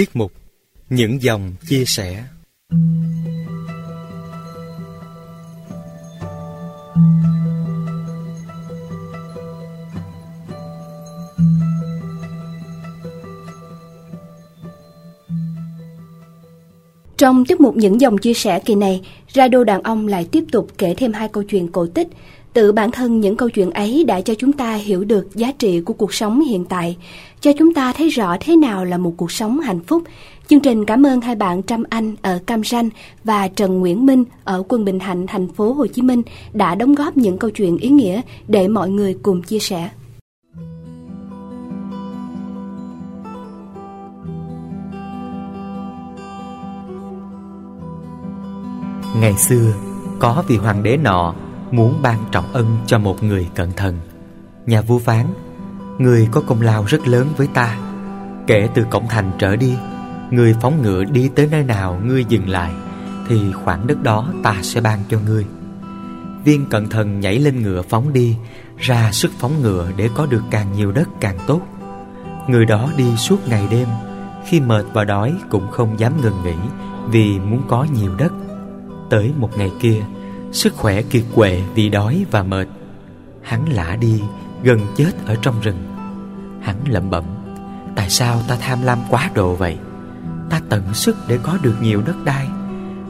Tiết mục Những dòng chia sẻ Trong tiết mục những dòng chia sẻ kỳ này, Radio Đàn Ông lại tiếp tục kể thêm hai câu chuyện cổ tích. Tự bản thân những câu chuyện ấy đã cho chúng ta hiểu được giá trị của cuộc sống hiện tại, cho chúng ta thấy rõ thế nào là một cuộc sống hạnh phúc. Chương trình cảm ơn hai bạn Trâm Anh ở Cam Ranh và Trần Nguyễn Minh ở quận Bình Thạnh, thành phố Hồ Chí Minh đã đóng góp những câu chuyện ý nghĩa để mọi người cùng chia sẻ. Ngày xưa Có vị hoàng đế nọ Muốn ban trọng ân cho một người cẩn thận. Nhà vua phán, Người có công lao rất lớn với ta. Kể từ cổng thành trở đi, Người phóng ngựa đi tới nơi nào Ngươi dừng lại, Thì khoảng đất đó ta sẽ ban cho ngươi. Viên cẩn thận nhảy lên ngựa phóng đi, Ra sức phóng ngựa để có được càng nhiều đất càng tốt. Người đó đi suốt ngày đêm, Khi mệt và đói cũng không dám ngừng nghỉ Vì muốn có nhiều đất. Tới một ngày kia Sức khỏe kiệt quệ vì đói và mệt. Hắn lả đi Gần chết ở trong rừng. Hắn lẩm bẩm Tại sao ta tham lam quá độ vậy? Ta tận sức để có được nhiều đất đai.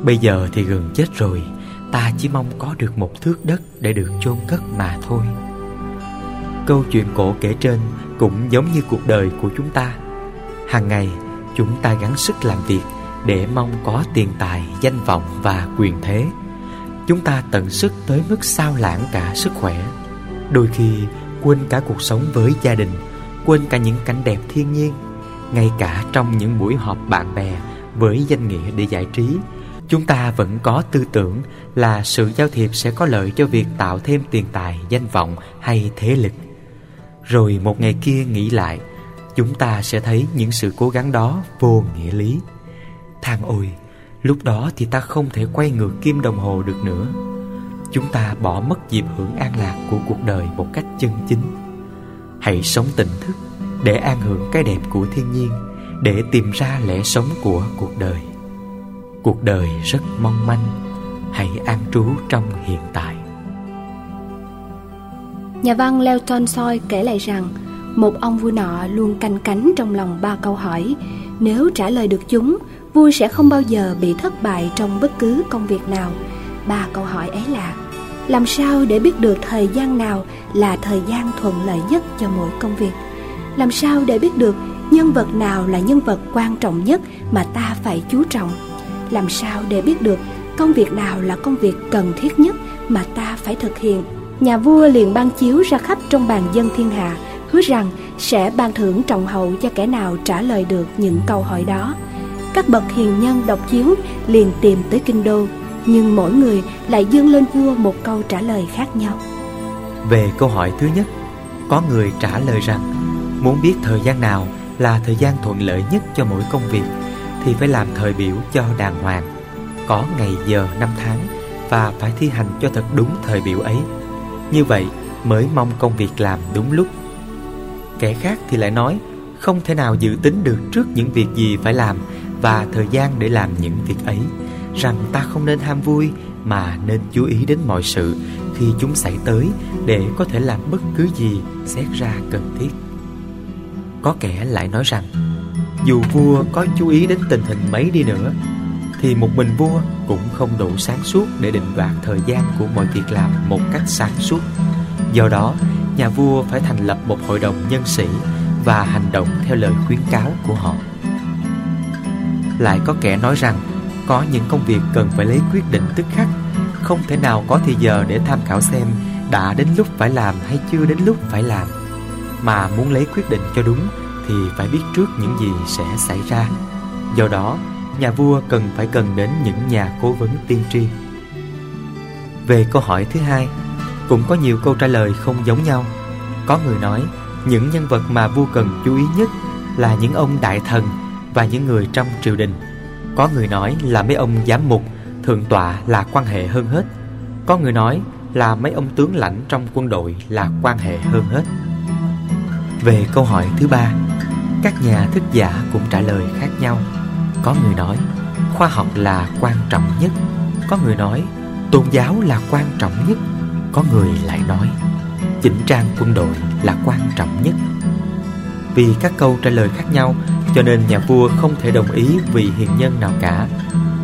Bây giờ thì gần chết rồi Ta chỉ mong có được một thước đất Để được chôn cất mà thôi. Câu chuyện cổ kể trên Cũng giống như cuộc đời của chúng ta. Hàng ngày chúng ta gắng sức làm việc để mong có tiền tài, danh vọng và quyền thế. Chúng ta tận sức tới mức sao lãng cả sức khỏe. Đôi khi quên cả cuộc sống với gia đình, quên cả những cảnh đẹp thiên nhiên, ngay cả trong những buổi họp bạn bè với danh nghĩa để giải trí, chúng ta vẫn có tư tưởng là sự giao thiệp sẽ có lợi cho việc tạo thêm tiền tài, danh vọng hay thế lực. Rồi một ngày kia nghĩ lại, chúng ta sẽ thấy những sự cố gắng đó vô nghĩa lý. Than ôi, lúc đó thì ta không thể quay ngược kim đồng hồ được nữa. Chúng ta bỏ mất dịp hưởng an lạc của cuộc đời một cách chân chính. Hãy sống tỉnh thức để an hưởng cái đẹp của thiên nhiên, để tìm ra lẽ sống của cuộc đời. Cuộc đời rất mong manh, hãy an trú trong hiện tại. Nhà văn Leo Tolstoy kể lại rằng, một ông vua nọ luôn canh cánh trong lòng ba câu hỏi, nếu trả lời được chúng, vua sẽ không bao giờ bị thất bại trong bất cứ công việc nào. Ba câu hỏi ấy là, làm sao để biết được thời gian nào là thời gian thuận lợi nhất cho mỗi công việc? Làm sao để biết được nhân vật nào là nhân vật quan trọng nhất mà ta phải chú trọng? Làm sao để biết được công việc nào là công việc cần thiết nhất mà ta phải thực hiện? Nhà vua liền ban chiếu ra khắp trong bàn dân thiên hạ, hứa rằng sẽ ban thưởng trọng hậu cho kẻ nào trả lời được những câu hỏi đó các bậc hiền nhân đọc chiếu liền tìm tới kinh đô, nhưng mỗi người lại dâng lên vua một câu trả lời khác nhau. Về câu hỏi thứ nhất, có người trả lời rằng, muốn biết thời gian nào là thời gian thuận lợi nhất cho mỗi công việc, thì phải làm thời biểu cho đàng hoàng, có ngày giờ năm tháng, và phải thi hành cho thật đúng thời biểu ấy. Như vậy mới mong công việc làm đúng lúc. Kẻ khác thì lại nói, không thể nào dự tính được trước những việc gì phải làm và thời gian để làm những việc ấy, rằng ta không nên ham vui mà nên chú ý đến mọi sự khi chúng xảy tới để có thể làm bất cứ gì xét ra cần thiết. Có kẻ lại nói rằng, dù vua có chú ý đến tình hình mấy đi nữa, thì một mình vua cũng không đủ sáng suốt để định đoạt thời gian của mọi việc làm một cách sáng suốt. Do đó, nhà vua phải thành lập một hội đồng nhân sĩ và hành động theo lời khuyến cáo của họ lại có kẻ nói rằng, có những công việc cần phải lấy quyết định tức khắc. Không thể nào có thì giờ để tham khảo xem đã đến lúc phải làm hay chưa đến lúc phải làm. Mà muốn lấy quyết định cho đúng thì phải biết trước những gì sẽ xảy ra. Do đó, nhà vua cần phải cần đến những nhà cố vấn tiên tri. Về câu hỏi thứ hai, cũng có nhiều câu trả lời không giống nhau. Có người nói, những nhân vật mà vua cần chú ý nhất là những ông đại thần và những người trong triều đình. Có người nói là mấy ông giám mục, thượng tọa là quan hệ hơn hết. Có người nói là mấy ông tướng lãnh trong quân đội là quan hệ hơn hết. Về câu hỏi thứ ba, Các nhà thức giả cũng trả lời khác nhau Có người nói khoa học là quan trọng nhất Có người nói tôn giáo là quan trọng nhất Có người lại nói chỉnh trang quân đội là quan trọng nhất Vì các câu trả lời khác nhau cho nên nhà vua không thể đồng ý vì hiền nhân nào cả,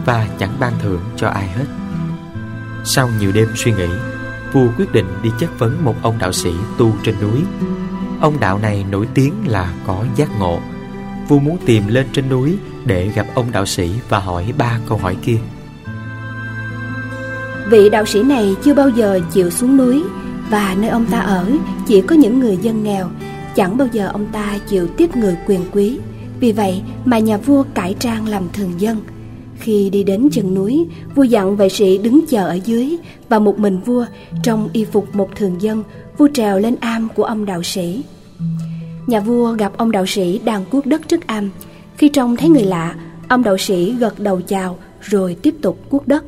Và chẳng ban thưởng cho ai hết. Sau nhiều đêm suy nghĩ, Vua quyết định đi chất vấn một ông đạo sĩ tu trên núi. Ông đạo này nổi tiếng là có giác ngộ. Vua muốn tìm lên trên núi để gặp ông đạo sĩ và hỏi ba câu hỏi kia. Vị đạo sĩ này chưa bao giờ chịu xuống núi, Và nơi ông ta ở chỉ có những người dân nghèo, Chẳng bao giờ ông ta chịu tiếp người quyền quý. Vì vậy mà nhà vua cải trang làm thường dân. Khi đi đến chân núi, Vua dặn vệ sĩ đứng chờ ở dưới Và một mình vua trong y phục một thường dân, Vua trèo lên am của ông đạo sĩ. Nhà vua gặp ông đạo sĩ đang cuốc đất trước am. Khi trông thấy người lạ, Ông đạo sĩ gật đầu chào Rồi tiếp tục cuốc đất.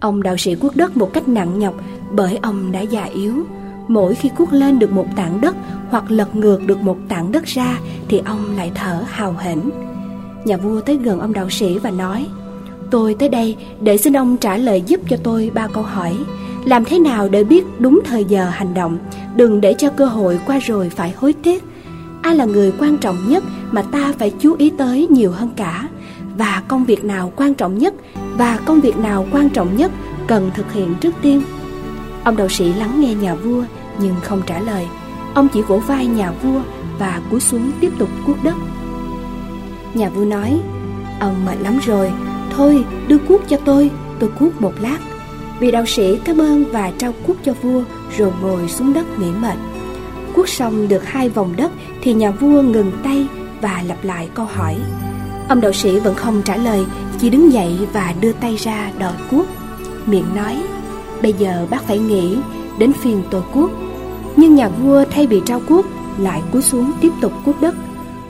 Ông đạo sĩ cuốc đất một cách nặng nhọc Bởi ông đã già yếu. Mỗi khi cuốc lên được một tảng đất Hoặc lật ngược được một tảng đất ra Thì ông lại thở hào hển. Nhà vua tới gần ông đạo sĩ và nói, Tôi tới đây để xin ông trả lời giúp cho tôi ba câu hỏi. Làm thế nào để biết đúng thời giờ hành động? Đừng để cho cơ hội qua rồi phải hối tiếc. Ai là người quan trọng nhất mà ta phải chú ý tới nhiều hơn cả. Và công việc nào quan trọng nhất Và công việc nào quan trọng nhất cần thực hiện trước tiên? Ông đạo sĩ lắng nghe nhà vua, nhưng không trả lời. Ông chỉ vỗ vai nhà vua và cúi xuống tiếp tục cuốc đất. Nhà vua nói, Ông mệt lắm rồi. Thôi, đưa cuốc cho tôi Tôi cuốc một lát. Vị đạo sĩ cảm ơn và trao cuốc cho vua, Rồi ngồi xuống đất nghỉ mệt. Cuốc xong được hai vòng đất Thì nhà vua ngừng tay và lặp lại câu hỏi. Ông đạo sĩ vẫn không trả lời, Chỉ đứng dậy và đưa tay ra đòi cuốc. Miệng nói Bây giờ bác phải nghĩ Đến phiên tôi cuốc Nhưng nhà vua thay vì trao cuốc Lại cúi xuống tiếp tục cuốc đất.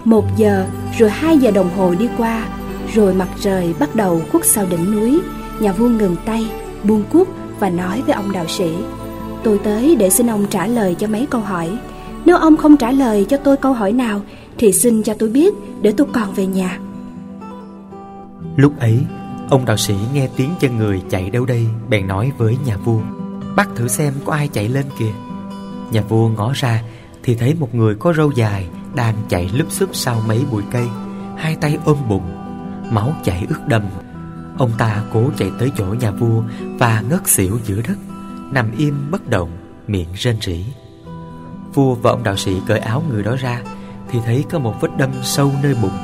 Một giờ rồi hai giờ đồng hồ đi qua, Rồi mặt trời bắt đầu cuốc sau đỉnh núi. Nhà vua ngừng tay, Buông cuốc và nói với ông đạo sĩ, Tôi tới để xin ông trả lời cho mấy câu hỏi. Nếu ông không trả lời cho tôi câu hỏi nào, Thì xin cho tôi biết để tôi còn về nhà. Lúc ấy Ông đạo sĩ nghe tiếng chân người chạy đâu đây, Bèn nói với nhà vua. Bắt thử xem có ai chạy lên kìa. Nhà vua ngó ra, Thì thấy một người có râu dài Đang chạy lúp xúp sau mấy bụi cây, Hai tay ôm bụng, Máu chảy ướt đầm. Ông ta cố chạy tới chỗ nhà vua Và ngất xỉu giữa đất, Nằm im bất động, Miệng rên rỉ. Vua và ông đạo sĩ cởi áo người đó ra, Thì thấy có một vết đâm sâu nơi bụng.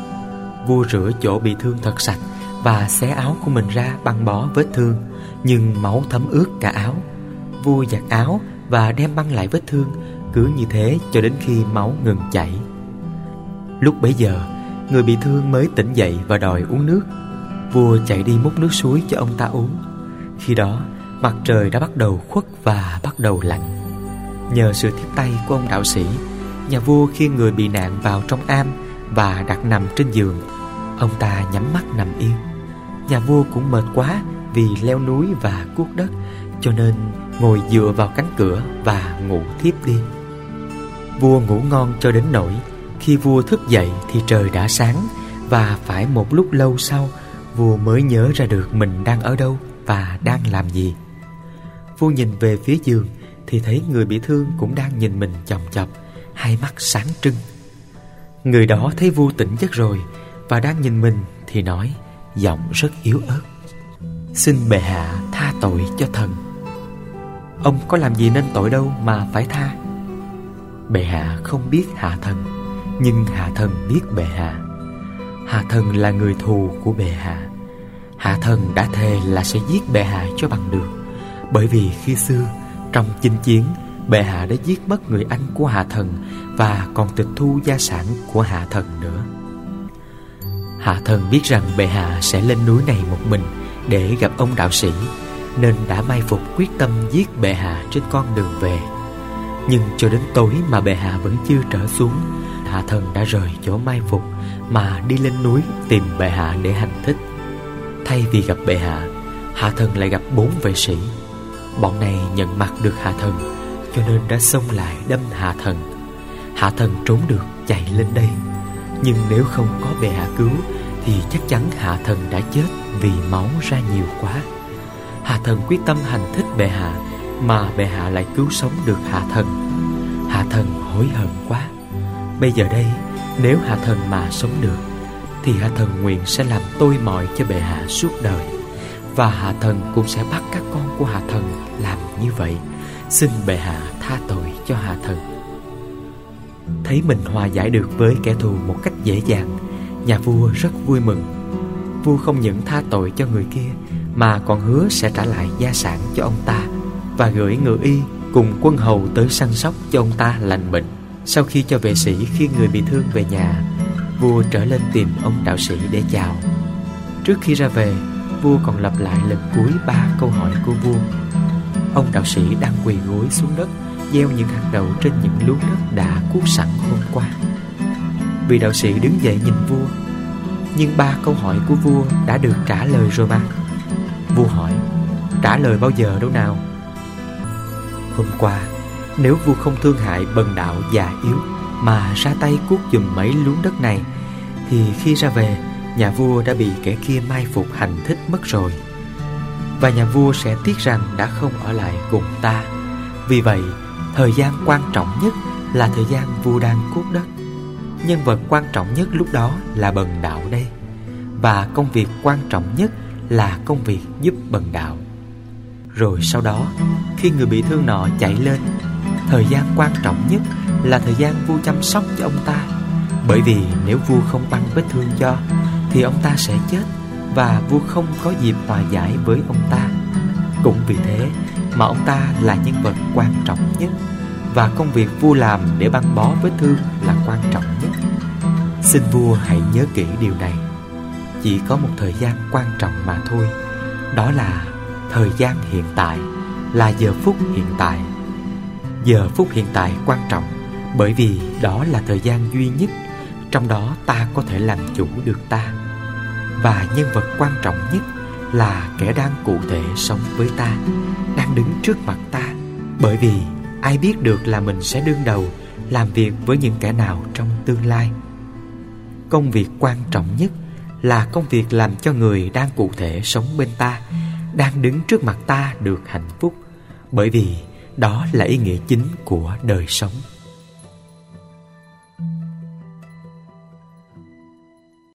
Vua rửa chỗ bị thương thật sạch và xé áo của mình ra băng bó vết thương, nhưng máu thấm ướt cả áo. Vua giặt áo và đem băng lại vết thương, cứ như thế cho đến khi máu ngừng chảy. Lúc bấy giờ, người bị thương mới tỉnh dậy và đòi uống nước. Vua chạy đi múc nước suối cho ông ta uống. Khi đó, mặt trời đã bắt đầu khuất và bắt đầu lạnh. Nhờ sự tiếp tay của ông đạo sĩ, nhà vua khiêng người bị nạn vào trong am và đặt nằm trên giường. Ông ta nhắm mắt nằm yên. Nhà vua cũng mệt quá vì leo núi và cuốc đất, Cho nên ngồi dựa vào cánh cửa và ngủ thiếp đi Vua ngủ ngon cho đến nỗi Khi vua thức dậy thì trời đã sáng Và phải một lúc lâu sau, Vua mới nhớ ra được mình đang ở đâu và đang làm gì. Vua nhìn về phía giường Thì thấy người bị thương cũng đang nhìn mình chòng chọc, Hai mắt sáng trưng. Người đó thấy vua tỉnh giấc rồi Và đang nhìn mình thì nói giọng rất yếu ớt. Xin bệ hạ tha tội cho thần. Ông có làm gì nên tội đâu mà phải tha? Bệ hạ không biết hạ thần, nhưng hạ thần biết bệ hạ. Hạ thần là người thù của bệ hạ. Hạ thần đã thề là sẽ giết bệ hạ cho bằng được. Bởi vì khi xưa, trong chinh chiến, bệ hạ đã giết mất người anh của hạ thần và còn tịch thu gia sản của hạ thần nữa. Hạ thần biết rằng bệ hạ sẽ lên núi này một mình để gặp ông đạo sĩ, Nên đã mai phục quyết tâm giết bệ hạ trên con đường về. Nhưng cho đến tối mà bệ hạ vẫn chưa trở xuống, Hạ thần đã rời chỗ mai phục Mà đi lên núi tìm bệ hạ để hành thích. Thay vì gặp bệ hạ Hạ thần lại gặp bốn vệ sĩ. Bọn này nhận mặt được hạ thần, Cho nên đã xông lại đâm hạ thần. Hạ thần trốn được chạy lên đây. Nhưng nếu không có bệ hạ cứu, Thì chắc chắn hạ thần đã chết Vì máu ra nhiều quá. Hạ thần quyết tâm hành thích bệ hạ, Mà bệ hạ lại cứu sống được hạ thần. Hạ thần hối hận quá. Bây giờ đây, Nếu hạ thần mà sống được, Thì hạ thần nguyện sẽ làm tôi mọi cho bệ hạ suốt đời. Và hạ thần cũng sẽ bắt các con của hạ thần làm như vậy. Xin bệ hạ tha tội cho hạ thần. Thấy mình hòa giải được với kẻ thù một cách dễ dàng. Nhà vua rất vui mừng. Vua không những tha tội cho người kia, Mà còn hứa sẽ trả lại gia sản cho ông ta Và gửi ngự y cùng quân hầu tới săn sóc cho ông ta lành bệnh. Sau khi cho vệ sĩ khi người bị thương về nhà, Vua trở lên tìm ông đạo sĩ để chào. Trước khi ra về, Vua còn lặp lại lần cuối ba câu hỏi của vua. Ông đạo sĩ đang quỳ gối xuống đất. Gieo những hạt đậu trên những luống đất đã cuốc sẵn hôm qua. Vị đạo sĩ đứng dậy nhìn vua, Nhưng ba câu hỏi của vua đã được trả lời rồi mà Vua hỏi, Trả lời bao giờ đâu nào? Hôm qua, Nếu vua không thương hại bần đạo già yếu Mà ra tay cuốc dùm mấy luống đất này, Thì khi ra về, Nhà vua đã bị kẻ kia mai phục hành thích mất rồi. Và nhà vua sẽ tiếc rằng đã không ở lại cùng ta. Vì vậy Thời gian quan trọng nhất là thời gian vua đang cuốc đất. Nhân vật quan trọng nhất lúc đó là bần đạo đây. Và công việc quan trọng nhất là công việc giúp bần đạo. Rồi sau đó, khi người bị thương nọ chạy lên, Thời gian quan trọng nhất là thời gian vua chăm sóc cho ông ta. Bởi vì nếu vua không băng vết thương cho, Thì ông ta sẽ chết Và vua không có dịp hòa giải với ông ta. Cũng vì thế mà ông ta là nhân vật quan trọng nhất và công việc vua làm để băng bó vết thương là quan trọng nhất. Xin vua hãy nhớ kỹ điều này. Chỉ có một thời gian quan trọng mà thôi. Đó là thời gian hiện tại, là giờ phút hiện tại. Giờ phút hiện tại quan trọng bởi vì đó là thời gian duy nhất trong đó ta có thể làm chủ được ta. Và nhân vật quan trọng nhất là kẻ đang cụ thể sống với ta, đang đứng trước mặt ta. Bởi vì ai biết được là mình sẽ đương đầu làm việc với những kẻ nào trong tương lai. Công việc quan trọng nhất là công việc làm cho người đang cụ thể sống bên ta đang đứng trước mặt ta được hạnh phúc. Bởi vì đó là ý nghĩa chính của đời sống.